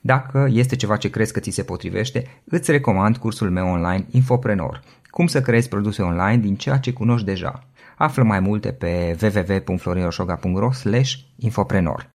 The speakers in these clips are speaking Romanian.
Dacă este ceva ce crezi că ți se potrivește, îți recomand cursul meu online Infoprenor. Cum să creezi produse online din ceea ce cunoști deja. Află mai multe pe www.florinosoga.ro infoprenor.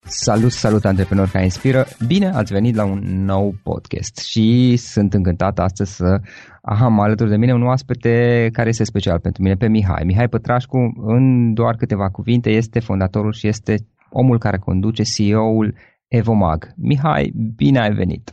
Salut, salut antreprenori care inspiră! Bine ați venit la un nou podcast și sunt încântat astăzi să am alături de mine un oaspete care este special pentru mine, pe Mihai. Mihai Pătrașcu, în doar câteva cuvinte, este fondatorul și este omul care conduce CEO-ul Evomag. Mihai, bine ai venit!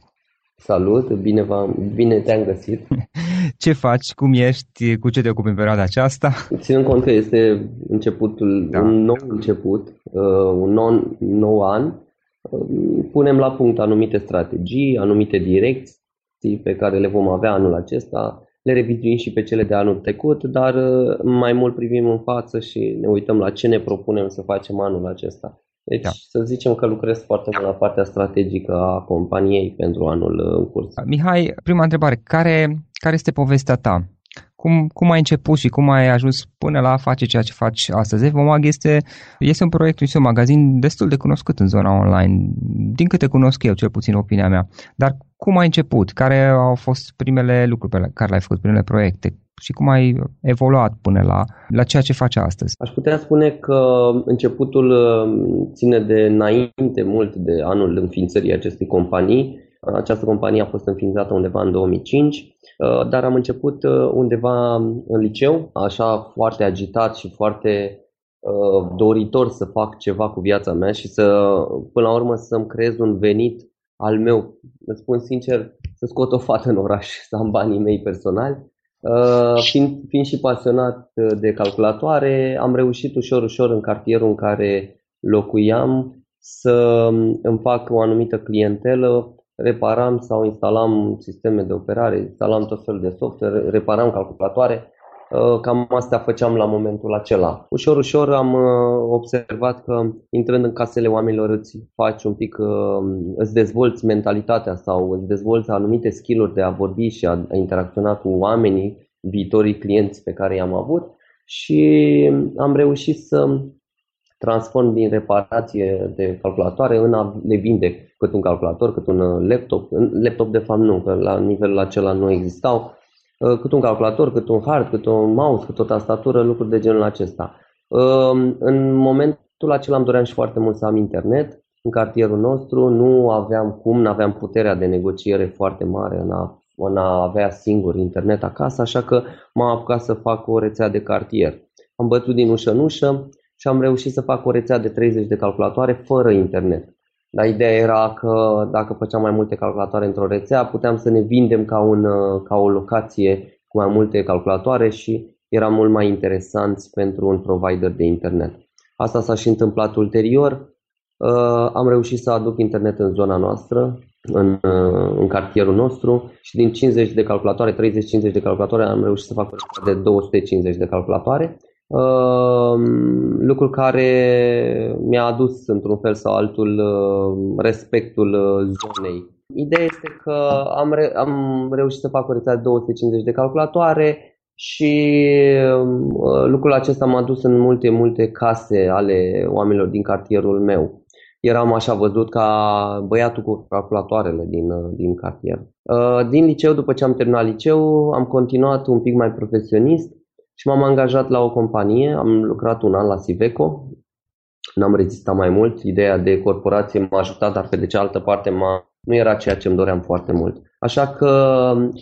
Salut, bine, v-am, bine te-am găsit. Ce faci, cum ești, cu ce te ocupi în perioada aceasta? Ținând cont că este începutul, da. un nou început, uh, un nou, nou an, uh, punem la punct anumite strategii, anumite direcții pe care le vom avea anul acesta, le revizuim și pe cele de anul trecut, dar uh, mai mult privim în față și ne uităm la ce ne propunem să facem anul acesta. Deci da. să zicem că lucrez foarte mult la partea strategică a companiei pentru anul uh, în curs. Mihai, prima întrebare, care, care este povestea ta? Cum, cum ai început și cum ai ajuns până la a face ceea ce faci astăzi? Vomag este, este un proiect, este un magazin destul de cunoscut în zona online, din câte cunosc eu, cel puțin opinia mea. Dar cum ai început? Care au fost primele lucruri pe care le-ai făcut, primele proiecte? Și cum ai evoluat până la, la ceea ce faci astăzi? Aș putea spune că începutul uh, ține de înainte mult de anul înființării acestei companii. Această companie a fost înființată undeva în 2005, uh, dar am început uh, undeva în liceu, așa foarte agitat și foarte doritor să fac ceva cu viața mea și să, până la urmă, să-mi creez un venit al meu. Îți spun sincer, să scot o fată în oraș, să am banii mei personali Uh, fiind, fiind și pasionat uh, de calculatoare, am reușit ușor, ușor în cartierul în care locuiam să um, îmi fac o anumită clientelă, reparam sau instalam sisteme de operare, instalam tot felul de software, reparam calculatoare, uh, cam asta făceam la momentul acela. Ușor, ușor am observat că intrând în casele oamenilor îți faci un pic, îți dezvolți mentalitatea sau îți dezvolți anumite skill-uri de a vorbi și a interacționa cu oamenii viitorii clienți pe care i-am avut și am reușit să transform din reparație de calculatoare în a le vinde cât un calculator, cât un laptop. Laptop de fapt nu, că la nivelul acela nu existau. Uh, cât un calculator, cât un hard, cât un mouse, cât o tastatură, lucruri de genul acesta. Uh, în momentul acela îmi doream și foarte mult să am internet în cartierul nostru, nu aveam cum, nu aveam puterea de negociere foarte mare în a în a avea singur internet acasă, așa că m-am apucat să fac o rețea de cartier. Am bătut din ușă în ușă și am reușit să fac o rețea de 30 de calculatoare fără internet. Dar ideea era că dacă făceam mai multe calculatoare într-o rețea, puteam să ne vindem ca, un, ca o locație cu mai multe calculatoare și era mult mai interesant pentru un provider de internet. Asta s-a și întâmplat ulterior. Uh, am reușit să aduc internet în zona noastră, în, uh, în cartierul nostru și din 50 de calculatoare, 30-50 de calculatoare, am reușit să fac de 250 de calculatoare. Uh, lucru care mi-a adus într-un fel sau altul uh, respectul uh, zonei. Ideea este că am, re- am reușit să fac o rețea de 250 de calculatoare și uh, lucrul acesta m-a dus în multe, multe case ale oamenilor din cartierul meu eram așa văzut ca băiatul cu calculatoarele din, din cartier. Uh, din liceu, după ce am terminat liceu, am continuat un pic mai profesionist și m-am angajat la o companie. Am lucrat un an la Siveco. N-am rezistat mai mult. Ideea de corporație m-a ajutat, dar pe de cealaltă parte m-a, nu era ceea ce îmi doream foarte mult. Așa că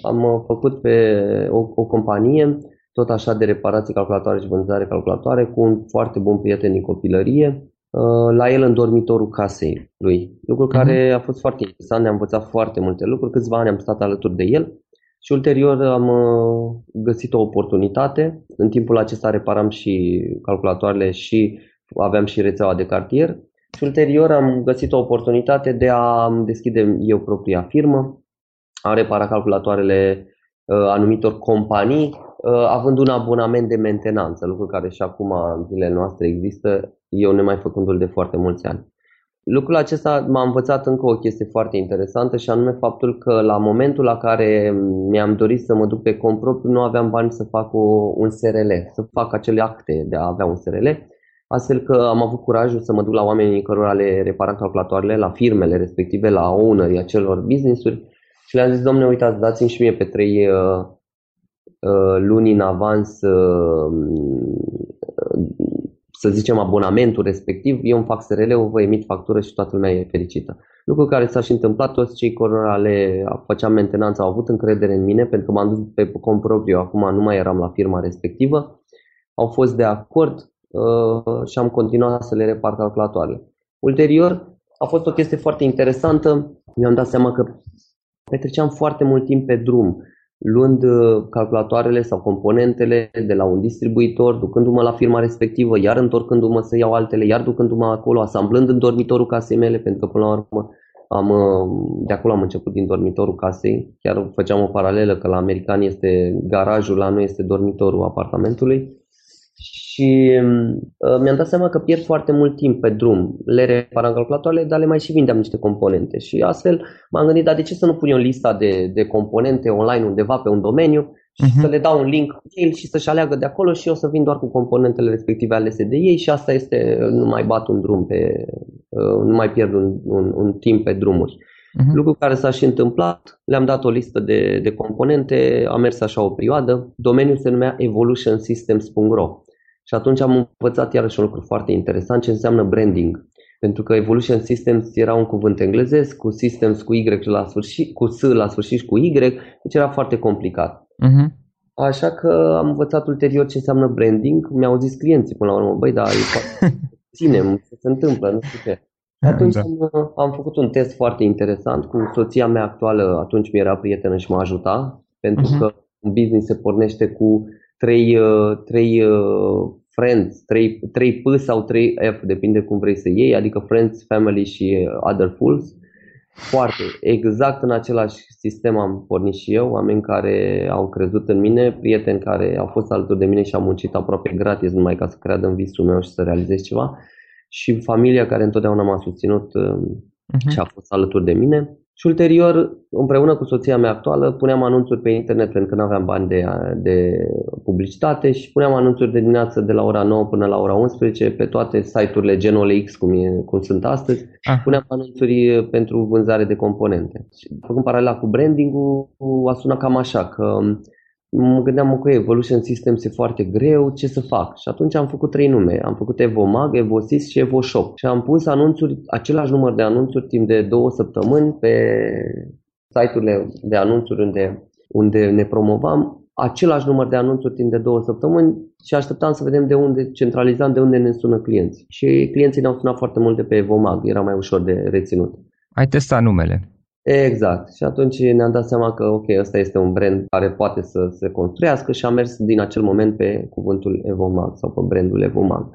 am făcut pe o, o companie tot așa de reparații calculatoare și vânzare calculatoare cu un foarte bun prieten din copilărie Uh, la el în dormitorul casei lui. Lucru mhm. care a fost foarte interesant, ne-a învățat foarte multe lucruri, câțiva ani am stat alături de el și ulterior am uh, găsit o oportunitate. În timpul acesta reparam și calculatoarele și aveam și rețeaua de cartier și ulterior am găsit o oportunitate de a deschide eu propria firmă, a repara calculatoarele uh, anumitor companii, având un abonament de mentenanță, lucru care și acum în zilele noastre există eu nemai făcându-l de foarte mulți ani. Lucrul acesta m-a învățat încă o chestie foarte interesantă și anume faptul că la momentul la care mi-am dorit să mă duc pe cont propriu nu aveam bani să fac o, un SRL, să fac acele acte de a avea un SRL, astfel că am avut curajul să mă duc la oamenii cărora le reparam calculatoarele, la firmele respective, la ownerii acelor business-uri și le-am zis, domne, uitați, dați-mi și mie pe trei uh, uh, luni în avans uh, să zicem, abonamentul respectiv, eu îmi fac SRL-ul, vă emit factură și toată lumea e fericită. Lucru care s-a și întâmplat, toți cei care le făceam mentenanță au avut încredere în mine pentru că m-am dus pe cont propriu, acum nu mai eram la firma respectivă, au fost de acord uh, și am continuat să le repar calculatoarele. Ulterior, a fost o chestie foarte interesantă, mi-am dat seama că petreceam foarte mult timp pe drum luând uh, calculatoarele sau componentele de la un distribuitor, ducându-mă la firma respectivă, iar întorcându-mă să iau altele, iar ducându-mă acolo, asamblând în dormitorul casei mele, pentru că până la urmă am, uh, de acolo am început din dormitorul casei. Chiar făceam o paralelă că la americani este garajul, la noi este dormitorul apartamentului și uh, mi-am dat seama că pierd foarte mult timp pe drum. Le reparam calculatoarele, dar le mai și vindeam niște componente. Și astfel m-am gândit, dar de ce să nu pun eu lista de, de componente online undeva pe un domeniu și uh-huh. să le dau un link cu el și să-și aleagă de acolo și eu să vin doar cu componentele respective alese de ei și asta este, nu mai bat un drum pe, uh, nu mai pierd un, un, un timp pe drumuri. Uh-huh. Lucru care s-a și întâmplat, le-am dat o listă de, de componente, a mers așa o perioadă, domeniul se numea evolutionsystems.ro și atunci am învățat iarăși un lucru foarte interesant ce înseamnă branding. Pentru că Evolution Systems era un cuvânt englezesc, cu Systems cu Y la sfârșit, cu S la sfârșit și cu Y, deci era foarte complicat. Uh-huh. Așa că am învățat ulterior ce înseamnă branding. Mi-au zis clienții până la urmă, băi, dar ținem, ce se întâmplă, nu știu ce. Atunci da. am, am făcut un test foarte interesant cu soția mea actuală, atunci mi era prietenă și mă ajuta, pentru uh-huh. că un business se pornește cu trei, uh, trei uh, friends, trei, trei P sau trei F, depinde cum vrei să iei, adică friends, family și uh, other fools. Foarte, exact în același sistem am pornit și eu, oameni care au crezut în mine, prieteni care au fost alături de mine și au muncit aproape gratis numai ca să creadă în visul meu și să realizez ceva și familia care întotdeauna m-a susținut uh-huh. și a fost alături de mine. Și ulterior, împreună cu soția mea actuală, puneam anunțuri pe internet pentru că nu aveam bani de, de publicitate și puneam anunțuri de dimineață de la ora 9 până la ora 11 pe toate site-urile GenOLX, cum, e, cum sunt astăzi. Ah. Puneam anunțuri pentru vânzare de componente. Făcând paralela cu branding-ul, a sunat cam așa, că mă gândeam că Evolution Systems e foarte greu, ce să fac? Și atunci am făcut trei nume. Am făcut EvoMag, EvoSys și EvoShop. Și am pus anunțuri, același număr de anunțuri timp de două săptămâni pe site-urile de anunțuri unde, unde ne promovam același număr de anunțuri timp de două săptămâni și așteptam să vedem de unde, centralizam de unde ne sună clienți. Și clienții ne-au sunat foarte mult de pe EvoMag, era mai ușor de reținut. Ai testat numele? Exact. Și atunci ne-am dat seama că, ok, ăsta este un brand care poate să se construiască și am mers din acel moment pe cuvântul Evomag sau pe brandul Evomag.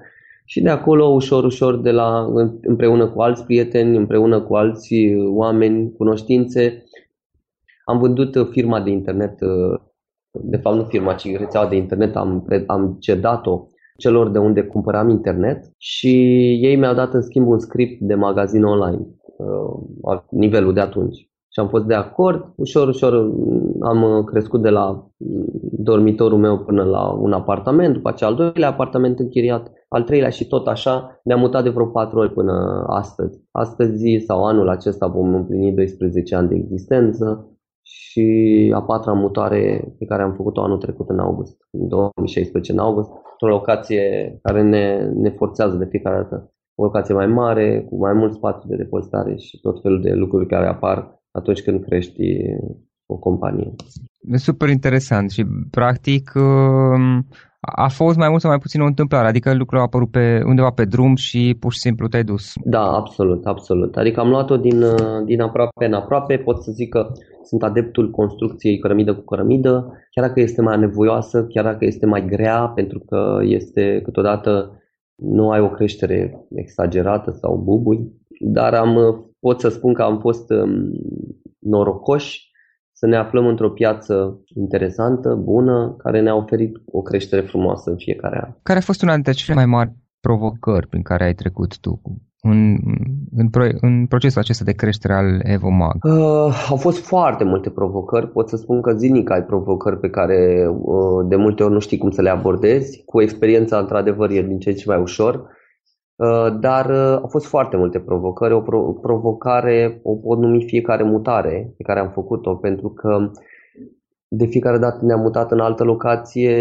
Și de acolo, ușor, ușor, de la, împreună cu alți prieteni, împreună cu alți oameni, cunoștințe, am vândut firma de internet, de fapt nu firma, ci rețeaua de internet, am, am cedat-o celor de unde cumpăram internet și ei mi-au dat în schimb un script de magazin online, uh, nivelul de atunci. Și am fost de acord, ușor, ușor am crescut de la dormitorul meu până la un apartament, după aceea al doilea apartament închiriat, al treilea și tot așa. Ne-am mutat de vreo patru ori până astăzi. Astăzi sau anul acesta vom împlini 12 ani de existență și a patra mutare pe care am făcut-o anul trecut în august, în 2016 în august, într-o locație care ne, ne forțează de fiecare dată. O locație mai mare, cu mai mult spațiu de depozitare și tot felul de lucruri care apar atunci când crești o companie. E super interesant și practic um, a fost mai mult sau mai puțin o întâmplare, adică lucrul a apărut pe, undeva pe drum și pur și simplu te-ai dus. Da, absolut, absolut. Adică am luat-o din, din aproape în aproape, pot să zic că sunt adeptul construcției cărămidă cu cărămidă, chiar dacă este mai nevoioasă, chiar dacă este mai grea, pentru că este câteodată nu ai o creștere exagerată sau bubui, dar am, pot să spun că am fost um, norocoși să ne aflăm într-o piață interesantă, bună, care ne-a oferit o creștere frumoasă în fiecare an. Care a fost una dintre cele mai mari provocări prin care ai trecut tu în, în, pro, în procesul acesta de creștere al EvoMag? Uh, au fost foarte multe provocări. Pot să spun că zilnic ai provocări pe care uh, de multe ori nu știi cum să le abordezi. Cu experiența, într-adevăr, e din ce în ce mai ușor. Uh, dar uh, au fost foarte multe provocări. O provocare o pot numi fiecare mutare pe care am făcut-o, pentru că de fiecare dată ne-am mutat în altă locație.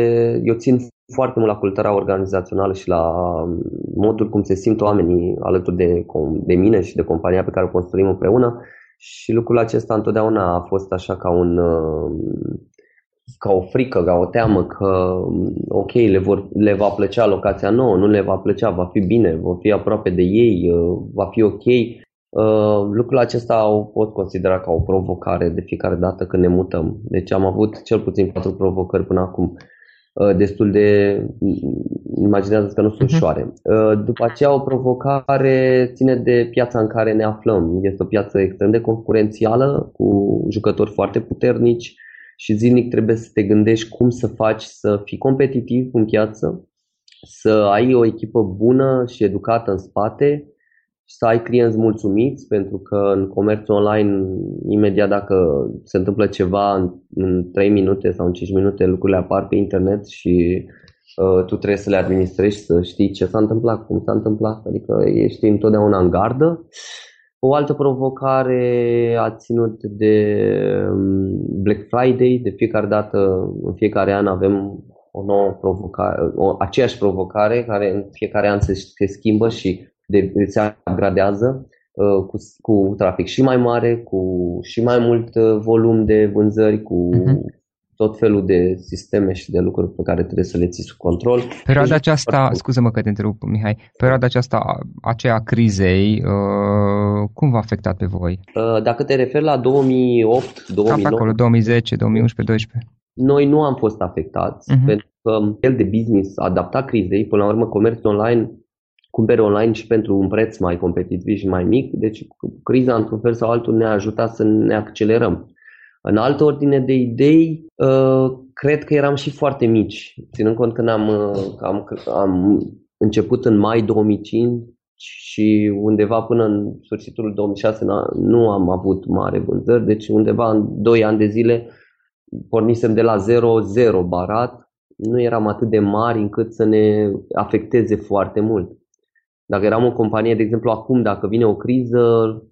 Eu țin foarte mult la cultura organizațională și la um, modul cum se simt oamenii alături de, de mine și de compania pe care o construim împreună și lucrul acesta întotdeauna a fost așa ca un um, ca o frică, ca o teamă că ok, le, vor, le va plăcea locația nouă, nu le va plăcea, va fi bine, vor fi aproape de ei, uh, va fi ok. Uh, lucrul acesta o pot considera ca o provocare de fiecare dată când ne mutăm. Deci am avut cel puțin patru provocări până acum uh, destul de, imaginează că nu sunt mhm. ușoare. După aceea o provocare ține de piața în care ne aflăm. Este o piață extrem de concurențială, cu jucători foarte puternici, și zilnic trebuie să te gândești cum să faci să fii competitiv în piață, să ai o echipă bună și educată în spate și să ai clienți mulțumiți, pentru că în comerțul online, imediat dacă se întâmplă ceva în, în 3 minute sau în 5 minute, lucrurile apar pe internet și uh, tu trebuie să le administrezi, să știi ce s-a întâmplat, cum s-a întâmplat, adică ești întotdeauna în gardă. O altă provocare a ținut de um, Black Friday. De fiecare dată, în fiecare an avem o nouă provocare, o, aceeași provocare care în fiecare an se, se schimbă și de, se gradează uh, cu, cu trafic și mai mare, cu și mai mult uh, volum de vânzări, cu uh-huh tot felul de sisteme și de lucruri pe care trebuie să le ții sub control. Perioada aceasta, scuză-mă că te întrerup, Mihai, perioada aceasta, aceea crizei, uh, cum v-a afectat pe voi? Uh, dacă te referi la 2008, 2009... Cam acolo, 2010, 2011, 2012. Noi nu am fost afectați, uh-huh. pentru că el de business adaptat crizei, până la urmă comerțul online cumpere online și pentru un preț mai competitiv și mai mic, deci criza într-un fel sau altul ne-a ajutat să ne accelerăm. În altă ordine de idei, uh, cred că eram și foarte mici, ținând cont că am, uh, am, am început în mai 2005 și undeva până în sfârșitul 2006 nu am avut mare vânzări, deci undeva în 2 ani de zile pornisem de la 0-0 barat, nu eram atât de mari încât să ne afecteze foarte mult. Dacă eram o companie, de exemplu, acum, dacă vine o criză,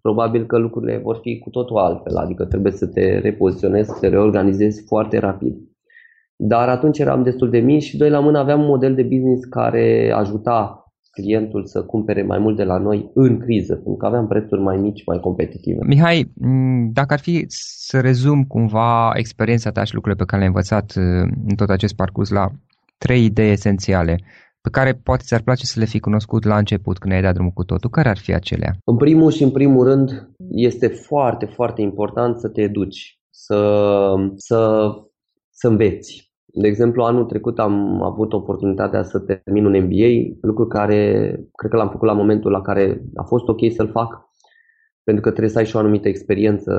probabil că lucrurile vor fi cu totul altfel, adică trebuie să te repoziționezi, să te reorganizezi foarte rapid. Dar atunci eram destul de mici și doi la mână aveam un model de business care ajuta clientul să cumpere mai mult de la noi în criză, pentru că aveam prețuri mai mici, mai competitive. Mihai, dacă ar fi să rezum cumva experiența ta și lucrurile pe care le-ai învățat uh, în tot acest parcurs la trei idei esențiale pe care poate ți-ar place să le fi cunoscut la început când ai dat drumul cu totul? Care ar fi acelea? În primul și în primul rând este foarte, foarte important să te educi, să, să, să înveți. De exemplu, anul trecut am avut oportunitatea să termin un MBA, lucru care cred că l-am făcut la momentul la care a fost ok să-l fac, pentru că trebuie să ai și o anumită experiență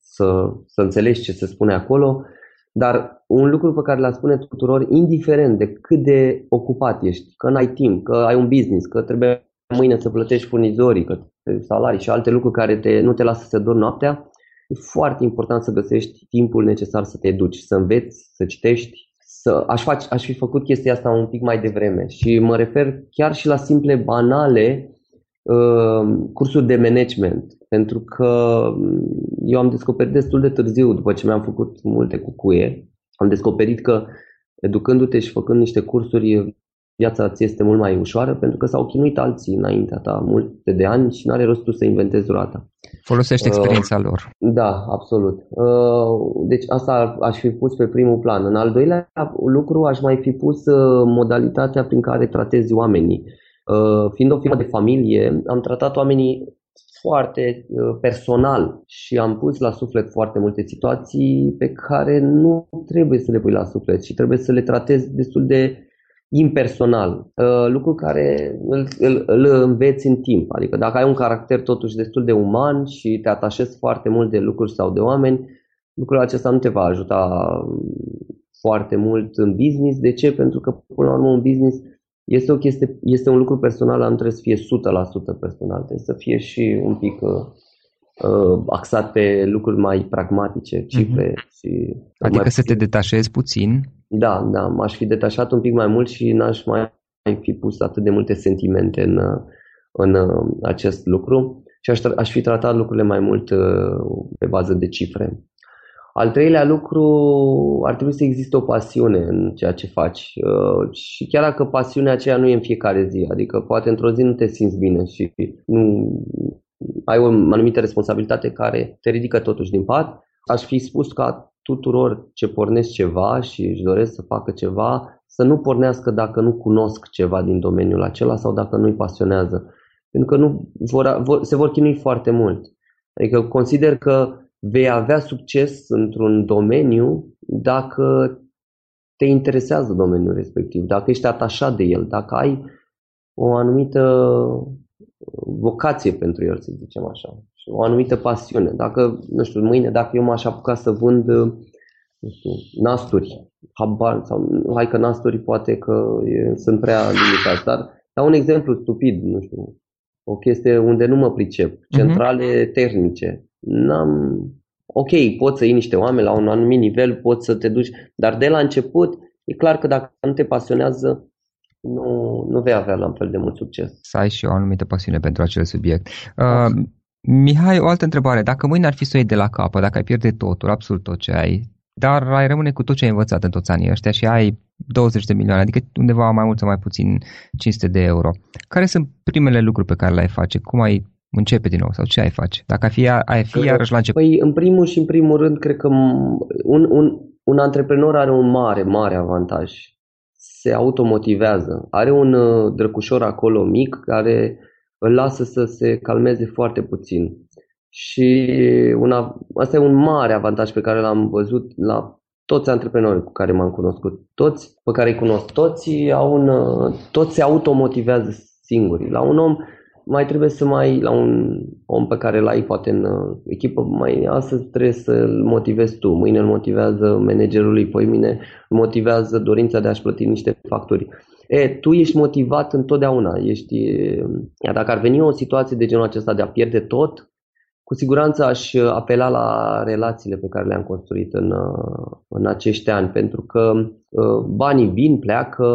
să, să înțelegi ce se spune acolo. Dar un lucru pe care l-a spune tuturor, indiferent de cât de ocupat ești, că n-ai timp, că ai un business, că trebuie mâine să plătești furnizorii, că salarii și alte lucruri care te, nu te lasă să dormi noaptea, e foarte important să găsești timpul necesar să te educi, să înveți, să citești. Să, aș, face, aș fi făcut chestia asta un pic mai devreme și mă refer chiar și la simple, banale uh, cursuri de management. Pentru că mm, eu am descoperit destul de târziu, după ce mi-am făcut multe cucuie, am descoperit că educându-te și făcând niște cursuri viața ți este mult mai ușoară pentru că s-au chinuit alții înaintea ta multe de ani și nu are rost tu să inventezi durata. Folosești experiența uh, lor. Da, absolut. Uh, deci asta aș fi pus pe primul plan. În al doilea lucru aș mai fi pus uh, modalitatea prin care tratezi oamenii. Uh, fiind o firmă de familie, am tratat oamenii foarte uh, personal și am pus la suflet foarte multe situații pe care nu trebuie să le pui la suflet și trebuie să le tratezi destul de impersonal, uh, lucru care îl, îl, îl înveți în timp. Adică dacă ai un caracter totuși destul de uman și te atașezi foarte mult de lucruri sau de oameni, lucrul acesta nu te va ajuta foarte mult în business. De ce? Pentru că, până la urmă, un business este, o chestie, este un lucru personal, dar nu trebuie să fie 100% personal, trebuie să fie și un pic uh, uh, axat pe lucruri mai pragmatice, cifre. Uh-huh. Și adică să te detașezi puțin? Da, da, m-aș fi detașat un pic mai mult și n-aș mai fi pus atât de multe sentimente în, în uh, acest lucru și aș, aș fi tratat lucrurile mai mult uh, pe bază de cifre. Al treilea lucru, ar trebui să existe o pasiune în ceea ce faci uh, și chiar dacă pasiunea aceea nu e în fiecare zi, adică poate într-o zi nu te simți bine și nu ai o anumită responsabilitate care te ridică totuși din pat, aș fi spus ca tuturor ce pornesc ceva și își doresc să facă ceva, să nu pornească dacă nu cunosc ceva din domeniul acela sau dacă nu-i pasionează. Pentru că nu vor, vor, se vor chinui foarte mult. Adică consider că vei avea succes într-un domeniu dacă te interesează domeniul respectiv, dacă ești atașat de el, dacă ai o anumită vocație pentru el, să zicem așa, și o anumită pasiune. Dacă, nu știu, mâine, dacă eu m-aș apuca să vând, nu știu, nasturi, habar, sau hai că nasturi poate că e, sunt prea limitați, dar dau un exemplu stupid, nu știu, o chestie unde nu mă pricep, mhm. centrale uh-huh. termice. N-am, ok, poți să iei niște oameni la un anumit nivel, poți să te duci, dar de la început e clar că dacă nu te pasionează, nu, nu vei avea la fel de mult succes. Să ai și o anumită pasiune pentru acel subiect. Uh, Mihai, o altă întrebare. Dacă mâine ar fi să o iei de la capă, dacă ai pierde totul, absolut tot ce ai, dar ai rămâne cu tot ce ai învățat în toți anii ăștia și ai 20 de milioane, adică undeva mai mult sau mai puțin 500 de euro. Care sunt primele lucruri pe care le-ai face? Cum ai începe din nou sau ce ai face? Dacă ai fi, ai fi iarăși la început. Păi, în primul și în primul rând, cred că un, un, un antreprenor are un mare, mare avantaj se automotivează. Are un uh, drăcușor acolo mic care îl lasă să se calmeze foarte puțin. Și una, asta e un mare avantaj pe care l-am văzut la toți antreprenorii cu care m-am cunoscut. Toți pe care îi cunosc, toți, au un, uh, toți se automotivează singuri. La un om mai trebuie să mai, la un om pe care l-ai poate în uh, echipă, mai astăzi trebuie să-l motivezi tu, mâine îl motivează managerul lui, poi mine îl motivează dorința de a-și plăti niște facturi. E, tu ești motivat întotdeauna, ești, dacă ar veni o situație de genul acesta de a pierde tot, cu siguranță aș uh, apela la relațiile pe care le-am construit în, uh, în acești ani, pentru că uh, banii vin, pleacă,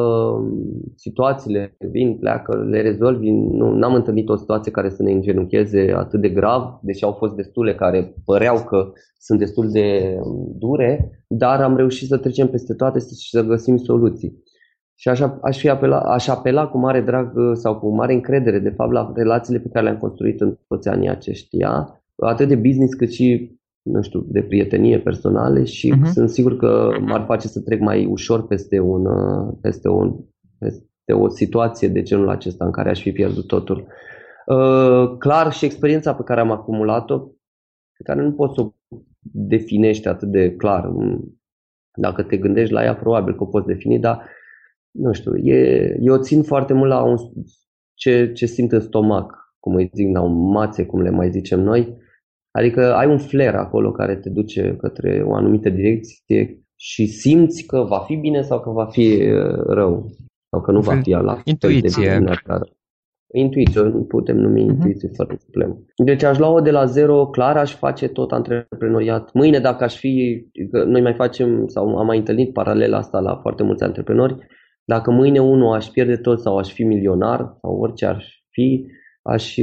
situațiile vin, pleacă, le rezolvi. Nu am întâlnit o situație care să ne îngenuncheze atât de grav, deși au fost destule care păreau că sunt destul de um, dure, dar am reușit să trecem peste toate și să găsim soluții. Și așa, aș, fi apela, aș apela cu mare drag sau cu mare încredere, de fapt, la relațiile pe care le-am construit în toți anii aceștia, atât de business cât și, nu știu, de prietenie personale și uh-huh. sunt sigur că m-ar face să trec mai ușor peste, un, peste, un, peste o situație de genul acesta în care aș fi pierdut totul. Uh, clar și experiența pe care am acumulat-o, pe care nu pot să o definești atât de clar Dacă te gândești la ea, probabil că o poți defini, dar nu știu, e, eu țin foarte mult la un, ce, ce simt în stomac, cum îi zic, la un mațe, cum le mai zicem noi. Adică ai un flair acolo care te duce către o anumită direcție și simți că va fi bine sau că va fi uh, rău sau că nu va fi la Intuiție. De bine, Intuiție, nu putem numi uh-huh. intuiție fără problemă. Deci aș lua-o de la zero, clar aș face tot antreprenoriat. Mâine dacă aș fi, că noi mai facem sau am mai întâlnit paralel asta la foarte mulți antreprenori, dacă mâine unul aș pierde tot sau aș fi milionar sau orice ar fi, aș,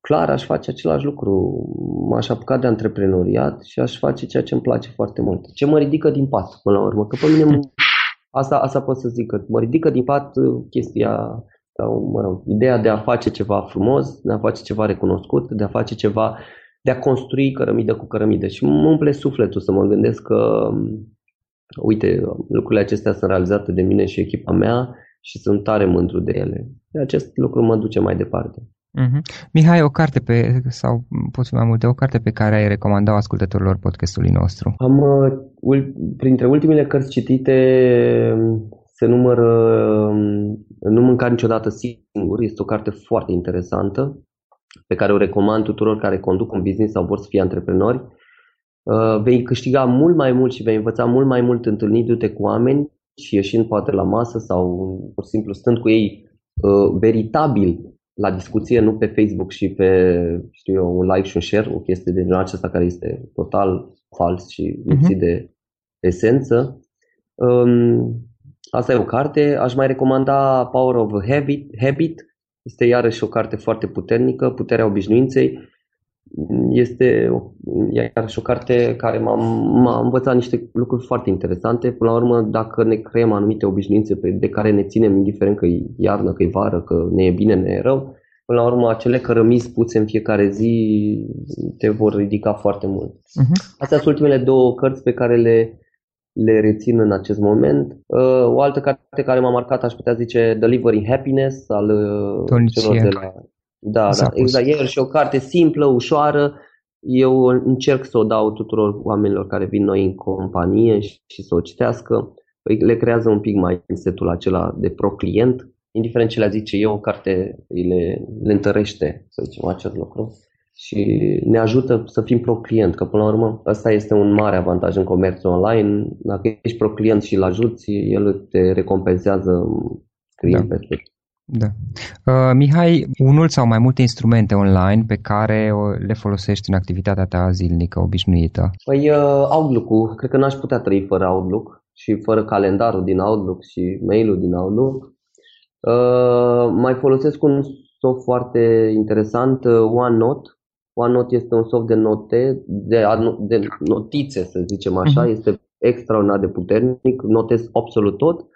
clar aș face același lucru. M-aș apuca de antreprenoriat și aș face ceea ce îmi place foarte mult. Ce mă ridică din pat până la urmă. Că pe mine asta, asta pot să zic, că mă ridică din pat chestia sau, mă rog, ideea de a face ceva frumos, de a face ceva recunoscut, de a face ceva, de a construi cărămidă cu cărămidă. Și mă umple sufletul să mă gândesc că, uite, lucrurile acestea sunt realizate de mine și echipa mea și sunt tare mândru de ele. Acest lucru mă duce mai departe. Mm-hmm. Mihai, o carte pe, sau poți fi mai multe, o carte pe care ai recomandat ascultătorilor podcastului nostru? Am, uh, printre ultimele cărți citite, se numără Nu mânca niciodată singur. Este o carte foarte interesantă pe care o recomand tuturor care conduc un business sau vor să fie antreprenori. Uh, vei câștiga mult mai mult și vei învăța mult mai mult întâlnindu-te cu oameni și ieșind poate la masă sau pur și simplu stând cu ei uh, veritabil la discuție, nu pe Facebook și pe știu eu, un like și un share, o chestie de genul acesta care este total fals și lipsit uh-huh. de esență. Um, Asta e o carte. Aș mai recomanda Power of Habit. Habit. Este iarăși o carte foarte puternică, Puterea obișnuinței. Este iarăși o carte care m-a, m-a învățat niște lucruri foarte interesante. Până la urmă, dacă ne creăm anumite obișnuințe de care ne ținem, indiferent că e iarnă, că e vară, că ne e bine, ne e rău, până la urmă acele cărămizi puse în fiecare zi te vor ridica foarte mult. Uh-huh. Astea sunt ultimele două cărți pe care le le rețin în acest moment. Uh, o altă carte care m-a marcat, aș putea zice Delivering Happiness al uh, Tony celor de la... Da, da, exact. E și o carte simplă, ușoară. Eu încerc să o dau tuturor oamenilor care vin noi în companie și, și să o citească. Păi le creează un pic mai setul acela de pro-client. Indiferent ce le zice eu, o carte le, le întărește, să zicem, acest lucru și ne ajută să fim pro-client, că până la urmă ăsta este un mare avantaj în comerțul online. Dacă ești pro-client și îl ajuți, el te recompensează scriind da. peste da. Uh, Mihai, unul sau mai multe instrumente online pe care le folosești în activitatea ta zilnică, obișnuită? Păi uh, Outlook-ul, cred că n-aș putea trăi fără Outlook și fără calendarul din Outlook și mail-ul din Outlook. Uh, mai folosesc un soft foarte interesant, uh, OneNote, OneNote este un soft de note, de, de notițe, să zicem așa, uh-huh. este extraordinar de puternic, notez absolut tot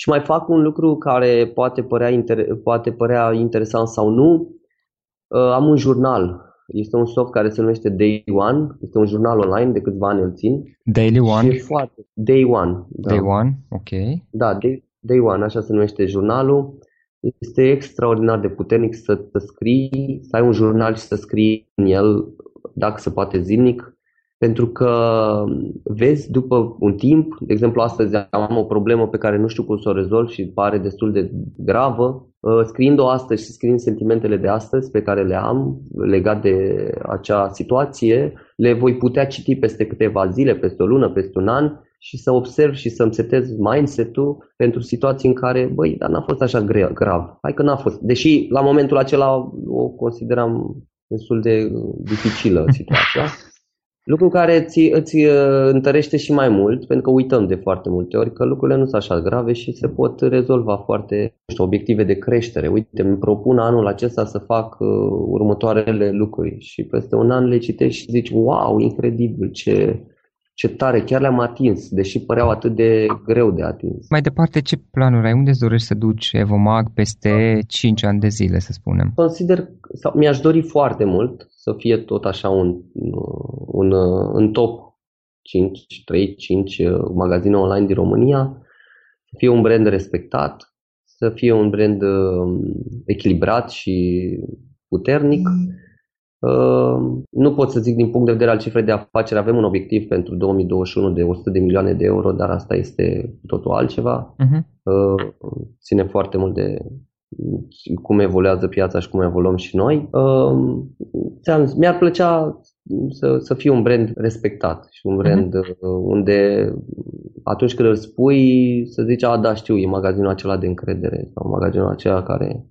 și mai fac un lucru care poate părea, inter- poate părea interesant sau nu. Uh, am un jurnal. Este un soft care se numește Day One. Este un jurnal online, de câțiva ani îl țin. Daily One? Și foarte. Day One. Da. Day One, ok. Da, Day, Day One, așa se numește jurnalul. Este extraordinar de puternic să, să scrii, să ai un jurnal și să scrii în el, dacă se poate zilnic, pentru că vezi după un timp, de exemplu astăzi am o problemă pe care nu știu cum să o rezolv și pare destul de gravă, uh, scriind-o astăzi și scriind sentimentele de astăzi pe care le am legat de acea situație, le voi putea citi peste câteva zile, peste o lună, peste un an și să observ și să-mi setez mindset-ul pentru situații în care, băi, dar n-a fost așa gre- grav. Hai că n-a fost. Deși la momentul acela o consideram destul de dificilă situația. Lucru care îți, îți uh, întărește și mai mult, pentru că uităm de foarte multe ori că lucrurile nu sunt așa grave și se pot rezolva foarte știu, obiective de creștere. Uite, îmi propun anul acesta să fac uh, următoarele lucruri și peste un an le citești și zici, wow, incredibil, ce, ce tare, chiar le-am atins, deși păreau atât de greu de atins. Mai departe, ce planuri ai? Unde îți dorești să duci Evomag peste 5 ani de zile, să spunem? Consider, sau mi-aș dori foarte mult să fie tot așa un, un, un top 5, 3, 5 magazine online din România, să fie un brand respectat, să fie un brand um, echilibrat și puternic. Mm Uh, nu pot să zic din punct de vedere al cifrei de afaceri, avem un obiectiv pentru 2021 de 100 de milioane de euro, dar asta este totul altceva. Uh-huh. Ține foarte mult de cum evoluează piața și cum evoluăm și noi. Uh, mi-ar plăcea să, să fie un brand respectat și un brand uh-huh. unde atunci când îl spui să zici, a, da, știu, e magazinul acela de încredere sau magazinul acela care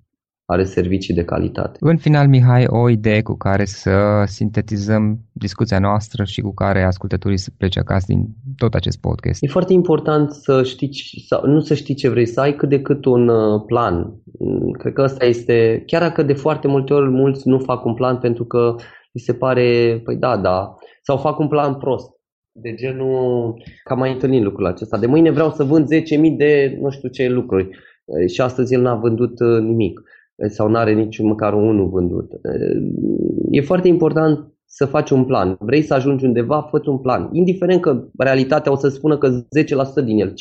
are servicii de calitate. În final, Mihai, o idee cu care să sintetizăm discuția noastră și cu care ascultătorii să plece acasă din tot acest podcast. E foarte important să știi, sau nu să știi ce vrei să ai, cât de cât un uh, plan. Mm, cred că asta este, chiar dacă de foarte multe ori mulți nu fac un plan pentru că îi se pare, păi da, da, sau fac un plan prost. De genul, că am mai întâlnit lucrul acesta. De mâine vreau să vând 10.000 de nu știu ce lucruri și astăzi el n-a vândut uh, nimic sau nu are nici măcar unul vândut. E foarte important să faci un plan. Vrei să ajungi undeva, fă un plan. Indiferent că realitatea o să spună că 10% din el,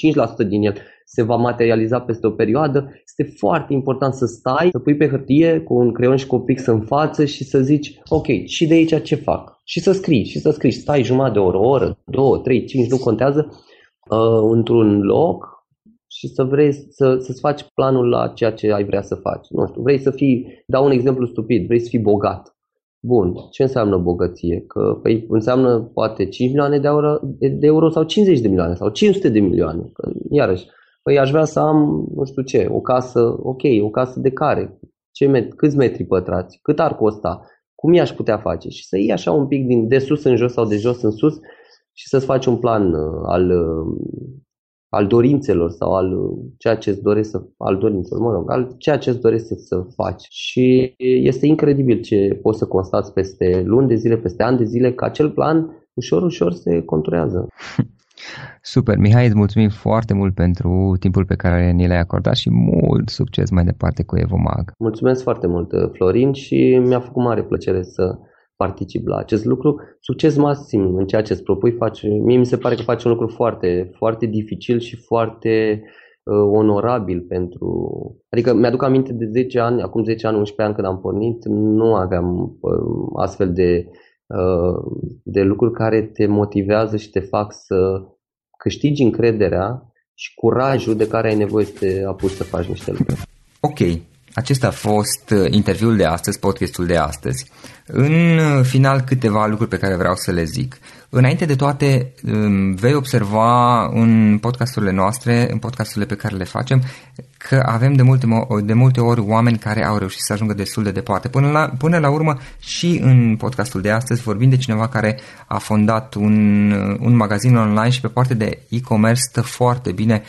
5% din el se va materializa peste o perioadă, este foarte important să stai, să pui pe hârtie cu un creion și cu o pix în față și să zici, ok, și de aici ce fac? Și să scrii, și să scrii, stai jumătate de oră, o oră, două, trei, cinci, nu contează, uh, într-un loc și să vrei să, să-ți faci planul la ceea ce ai vrea să faci. Nu știu, vrei să fii, dau un exemplu stupid, vrei să fii bogat. Bun, ce înseamnă bogăție? Că păi, înseamnă poate 5 milioane de euro, de euro sau 50 de milioane sau 500 de milioane. Că, iarăși, păi aș vrea să am, nu știu ce, o casă, ok, o casă de care? Ce met- câți metri pătrați? Cât ar costa? Cum i-aș putea face? Și să iei așa un pic din de sus în jos sau de jos în sus și să-ți faci un plan uh, al uh, al dorințelor sau al ceea ce îți dorești să al dorințelor, mă rog, al ceea ce îți dorești să, să faci. Și este incredibil ce poți să constați peste luni de zile, peste ani de zile, că acel plan ușor, ușor se conturează. Super, Mihai, îți mulțumim foarte mult pentru timpul pe care ni l-ai acordat și mult succes mai departe cu Evomag. Mulțumesc foarte mult, Florin, și mi-a făcut mare plăcere să particip la acest lucru. Succes maxim în ceea ce îți propui. Faci, mie mi se pare că faci un lucru foarte, foarte dificil și foarte uh, onorabil pentru... Adică mi-aduc aminte de 10 ani, acum 10 ani, 11 ani când am pornit, nu aveam uh, astfel de, uh, de lucruri care te motivează și te fac să câștigi încrederea și curajul de care ai nevoie să te apuci să faci niște lucruri. Ok, acesta a fost uh, interviul de astăzi, podcastul de astăzi. În uh, final, câteva lucruri pe care vreau să le zic. Înainte de toate, um, vei observa în podcasturile noastre, în podcasturile pe care le facem, că avem de multe, de multe ori oameni care au reușit să ajungă destul de departe. Până la, până la urmă, și în podcastul de astăzi vorbim de cineva care a fondat un, uh, un magazin online și pe partea de e-commerce stă foarte bine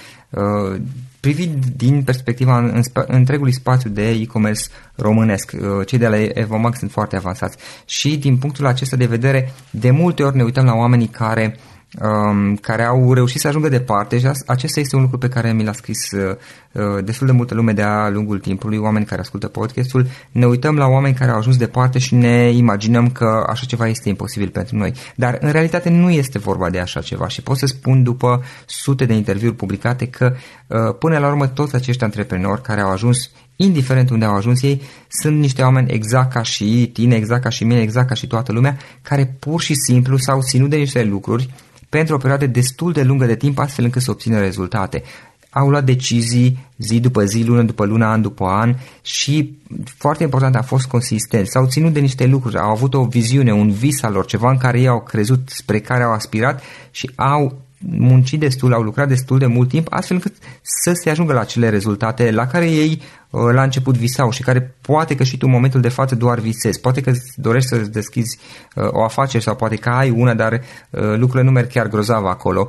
privind din perspectiva în, întregului spațiu de e-commerce românesc. Uh, cei de la Evomax sunt foarte avansați și din punctul acesta de vedere, de multe ori ne uităm la oamenii care um, care au reușit să ajungă departe și acesta este un lucru pe care mi l-a scris uh, uh, destul de multă lume de-a lungul timpului, oameni care ascultă podcastul, ne uităm la oameni care au ajuns departe și ne imaginăm că așa ceva este imposibil pentru noi. Dar în realitate nu este vorba de așa ceva și pot să spun după sute de interviuri publicate că uh, până la urmă toți acești antreprenori care au ajuns indiferent unde au ajuns ei, sunt niște oameni exact ca și tine, exact ca și mine, exact ca și toată lumea, care pur și simplu s-au ținut de niște lucruri pentru o perioadă destul de lungă de timp, astfel încât să obțină rezultate. Au luat decizii zi după zi, lună după lună, an după an și foarte important a fost consistent. S-au ținut de niște lucruri, au avut o viziune, un vis al lor, ceva în care ei au crezut, spre care au aspirat și au muncit destul, au lucrat destul de mult timp, astfel încât să se ajungă la acele rezultate la care ei uh, la început visau și care poate că și tu în momentul de față doar visezi. Poate că dorești să deschizi uh, o afacere sau poate că ai una, dar uh, lucrurile nu merg chiar grozav acolo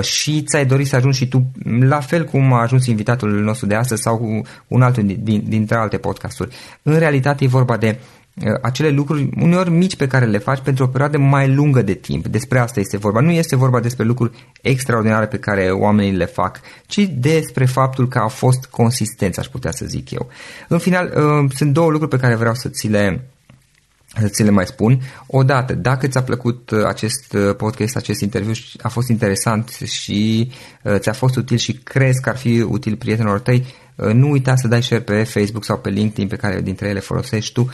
și ți-ai dorit să ajungi și tu la fel cum a ajuns invitatul nostru de astăzi sau cu un altul din, dintre alte podcasturi. În realitate e vorba de Uh, acele lucruri uneori mici pe care le faci pentru o perioadă mai lungă de timp. Despre asta este vorba. Nu este vorba despre lucruri extraordinare pe care oamenii le fac, ci despre faptul că au fost consistenți, aș putea să zic eu. În final, uh, sunt două lucruri pe care vreau să ți le să ți le mai spun. Odată, dacă ți-a plăcut uh, acest uh, podcast, acest interviu, a fost interesant și uh, ți-a fost util și crezi că ar fi util prietenilor tăi, nu uita să dai share pe Facebook sau pe LinkedIn pe care dintre ele folosești tu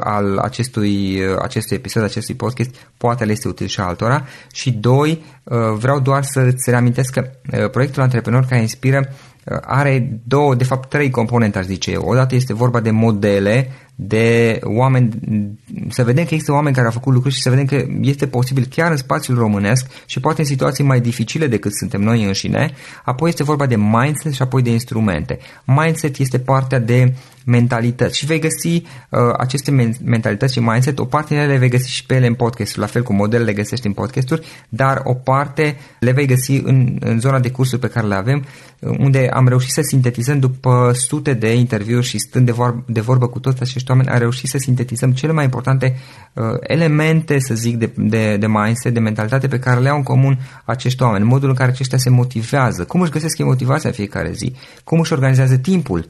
al acestui, acestui episod, acestui podcast, poate le este util și altora. Și doi, vreau doar să-ți reamintesc că proiectul Antreprenor care inspiră are două, de fapt trei componente, aș zice eu. Odată este vorba de modele de oameni, să vedem că există oameni care au făcut lucruri și să vedem că este posibil chiar în spațiul românesc și poate în situații mai dificile decât suntem noi înșine. Apoi este vorba de mindset și apoi de instrumente. Mindset este partea de mentalități și vei găsi uh, aceste mentalități și mindset, o parte din ele le vei găsi și pe ele în podcast, la fel cum modele le găsești în podcasturi, dar o parte le vei găsi în, în zona de cursuri pe care le avem, uh, unde am reușit să sintetizăm după sute de interviuri și stând de, vor, de vorbă cu toți acești oameni, am reușit să sintetizăm cele mai importante uh, elemente, să zic, de, de, de mindset, de mentalitate pe care le au în comun acești oameni, modul în care aceștia se motivează, cum își găsesc ei motivația în fiecare zi, cum își organizează timpul,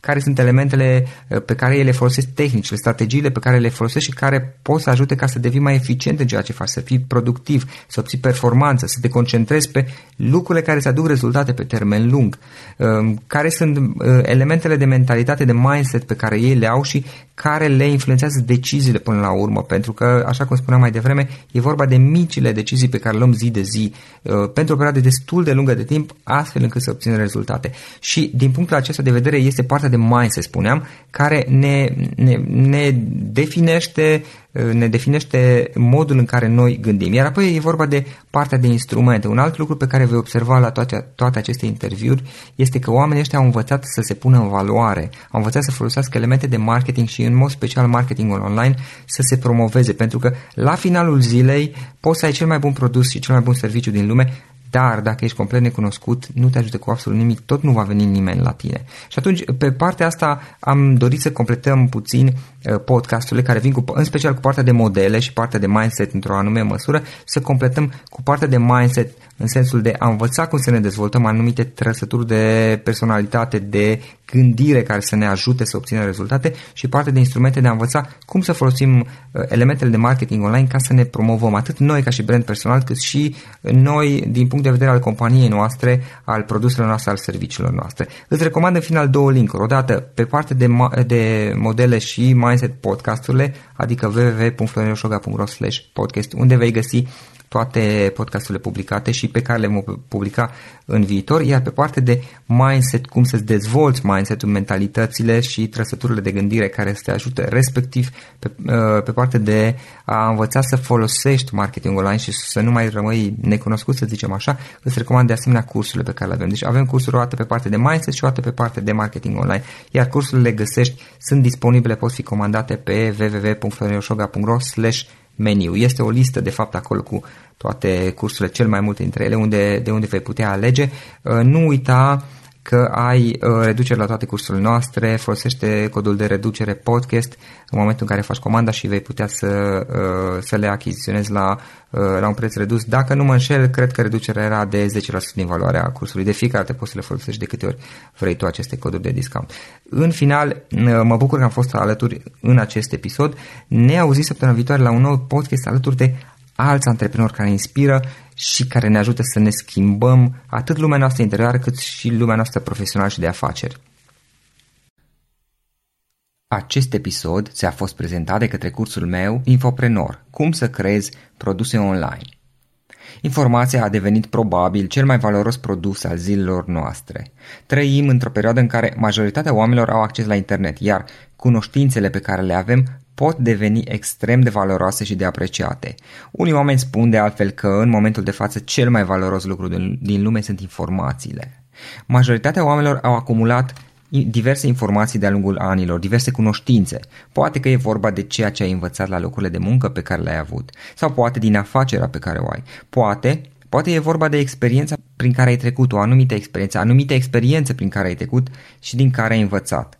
care sunt elementele uh, pe care ele le folosesc tehnicile, strategiile pe care le folosesc și care pot să ajute ca să devii mai eficient în ceea ce faci, să fii productiv, să obții performanță, să te concentrezi pe lucrurile care îți aduc rezultate pe termen lung, um, care sunt uh, elementele de mentalitate, de mindset pe care ei le au și care le influențează deciziile până la urmă, pentru că, așa cum spuneam mai devreme, e vorba de micile decizii pe care le luăm zi de zi, uh, pentru o perioadă destul de lungă de timp, astfel încât să obținem rezultate. Și din punctul acesta de vedere este partea de mindset, spuneam, care ne, ne, ne definește ne definește modul în care noi gândim. Iar apoi e vorba de partea de instrumente. Un alt lucru pe care vei observa la toate, toate aceste interviuri este că oamenii ăștia au învățat să se pună în valoare, au învățat să folosească elemente de marketing și în mod special marketingul online să se promoveze, pentru că la finalul zilei poți să ai cel mai bun produs și cel mai bun serviciu din lume, dar dacă ești complet necunoscut, nu te ajută cu absolut nimic, tot nu va veni nimeni la tine. Și atunci, pe partea asta, am dorit să completăm puțin uh, podcasturile care vin cu, în special cu partea de modele și partea de mindset într-o anume măsură, să completăm cu partea de mindset în sensul de a învăța cum să ne dezvoltăm anumite trăsături de personalitate, de gândire care să ne ajute să obținem rezultate și partea de instrumente de a învăța cum să folosim uh, elementele de marketing online ca să ne promovăm atât noi ca și brand personal, cât și noi din punct de vedere al companiei noastre, al produselor noastre, al serviciilor noastre. Îți recomand în final două linkuri. Odată pe partea de, de modele și mindset podcasturile, adică www.florinosoga.ro podcast, unde vei găsi toate podcasturile publicate și pe care le vom publica în viitor, iar pe partea de mindset, cum să-ți dezvolți mindset-ul, mentalitățile și trăsăturile de gândire care să te ajute respectiv pe, uh, pe partea de a învăța să folosești marketing online și să nu mai rămâi necunoscut, să zicem așa, îți recomand de asemenea cursurile pe care le avem. Deci avem cursuri o dată pe partea de mindset și o dată pe partea de marketing online, iar cursurile le găsești, sunt disponibile, pot fi comandate pe www.florinosoga.ro slash meniu. Este o listă, de fapt, acolo cu toate cursurile, cel mai multe dintre ele, unde, de unde vei putea alege. Uh, nu uita că ai uh, reducere la toate cursurile noastre, folosește codul de reducere podcast în momentul în care faci comanda și vei putea să, uh, să le achiziționezi la, la un preț redus. Dacă nu mă înșel, cred că reducerea era de 10% din valoarea cursului. De fiecare dată poți să le folosești de câte ori vrei tu aceste coduri de discount. În final, mă bucur că am fost alături în acest episod. Ne auzim săptămâna viitoare la un nou podcast alături de alți antreprenori care inspiră și care ne ajută să ne schimbăm atât lumea noastră interioară cât și lumea noastră profesională și de afaceri. Acest episod ți-a fost prezentat de către cursul meu Infoprenor, cum să creezi produse online. Informația a devenit probabil cel mai valoros produs al zilelor noastre. Trăim într-o perioadă în care majoritatea oamenilor au acces la internet, iar cunoștințele pe care le avem pot deveni extrem de valoroase și de apreciate. Unii oameni spun de altfel că în momentul de față cel mai valoros lucru din lume sunt informațiile. Majoritatea oamenilor au acumulat diverse informații de-a lungul anilor, diverse cunoștințe. Poate că e vorba de ceea ce ai învățat la locurile de muncă pe care le-ai avut, sau poate din afacerea pe care o ai. Poate, poate e vorba de experiența prin care ai trecut, o anumită experiență, anumite experiențe prin care ai trecut și din care ai învățat.